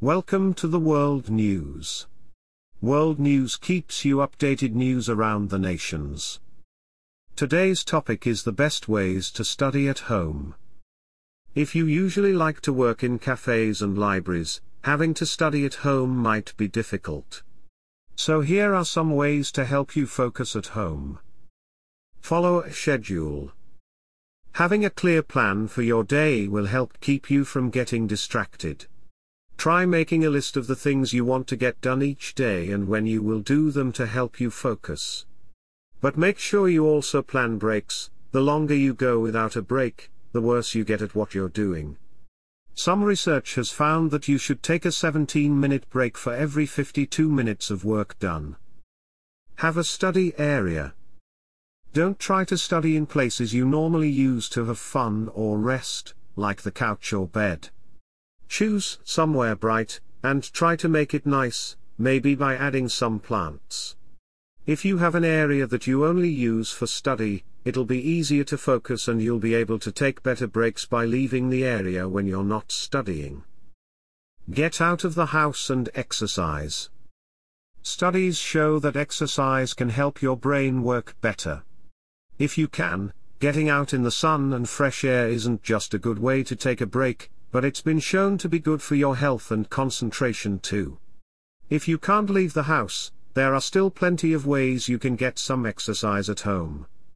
Welcome to the World News. World News keeps you updated news around the nations. Today's topic is the best ways to study at home. If you usually like to work in cafes and libraries, having to study at home might be difficult. So here are some ways to help you focus at home. Follow a schedule. Having a clear plan for your day will help keep you from getting distracted. Try making a list of the things you want to get done each day and when you will do them to help you focus. But make sure you also plan breaks, the longer you go without a break, the worse you get at what you're doing. Some research has found that you should take a 17 minute break for every 52 minutes of work done. Have a study area. Don't try to study in places you normally use to have fun or rest, like the couch or bed. Choose somewhere bright, and try to make it nice, maybe by adding some plants. If you have an area that you only use for study, it'll be easier to focus and you'll be able to take better breaks by leaving the area when you're not studying. Get out of the house and exercise. Studies show that exercise can help your brain work better. If you can, getting out in the sun and fresh air isn't just a good way to take a break, but it's been shown to be good for your health and concentration too. If you can't leave the house, there are still plenty of ways you can get some exercise at home.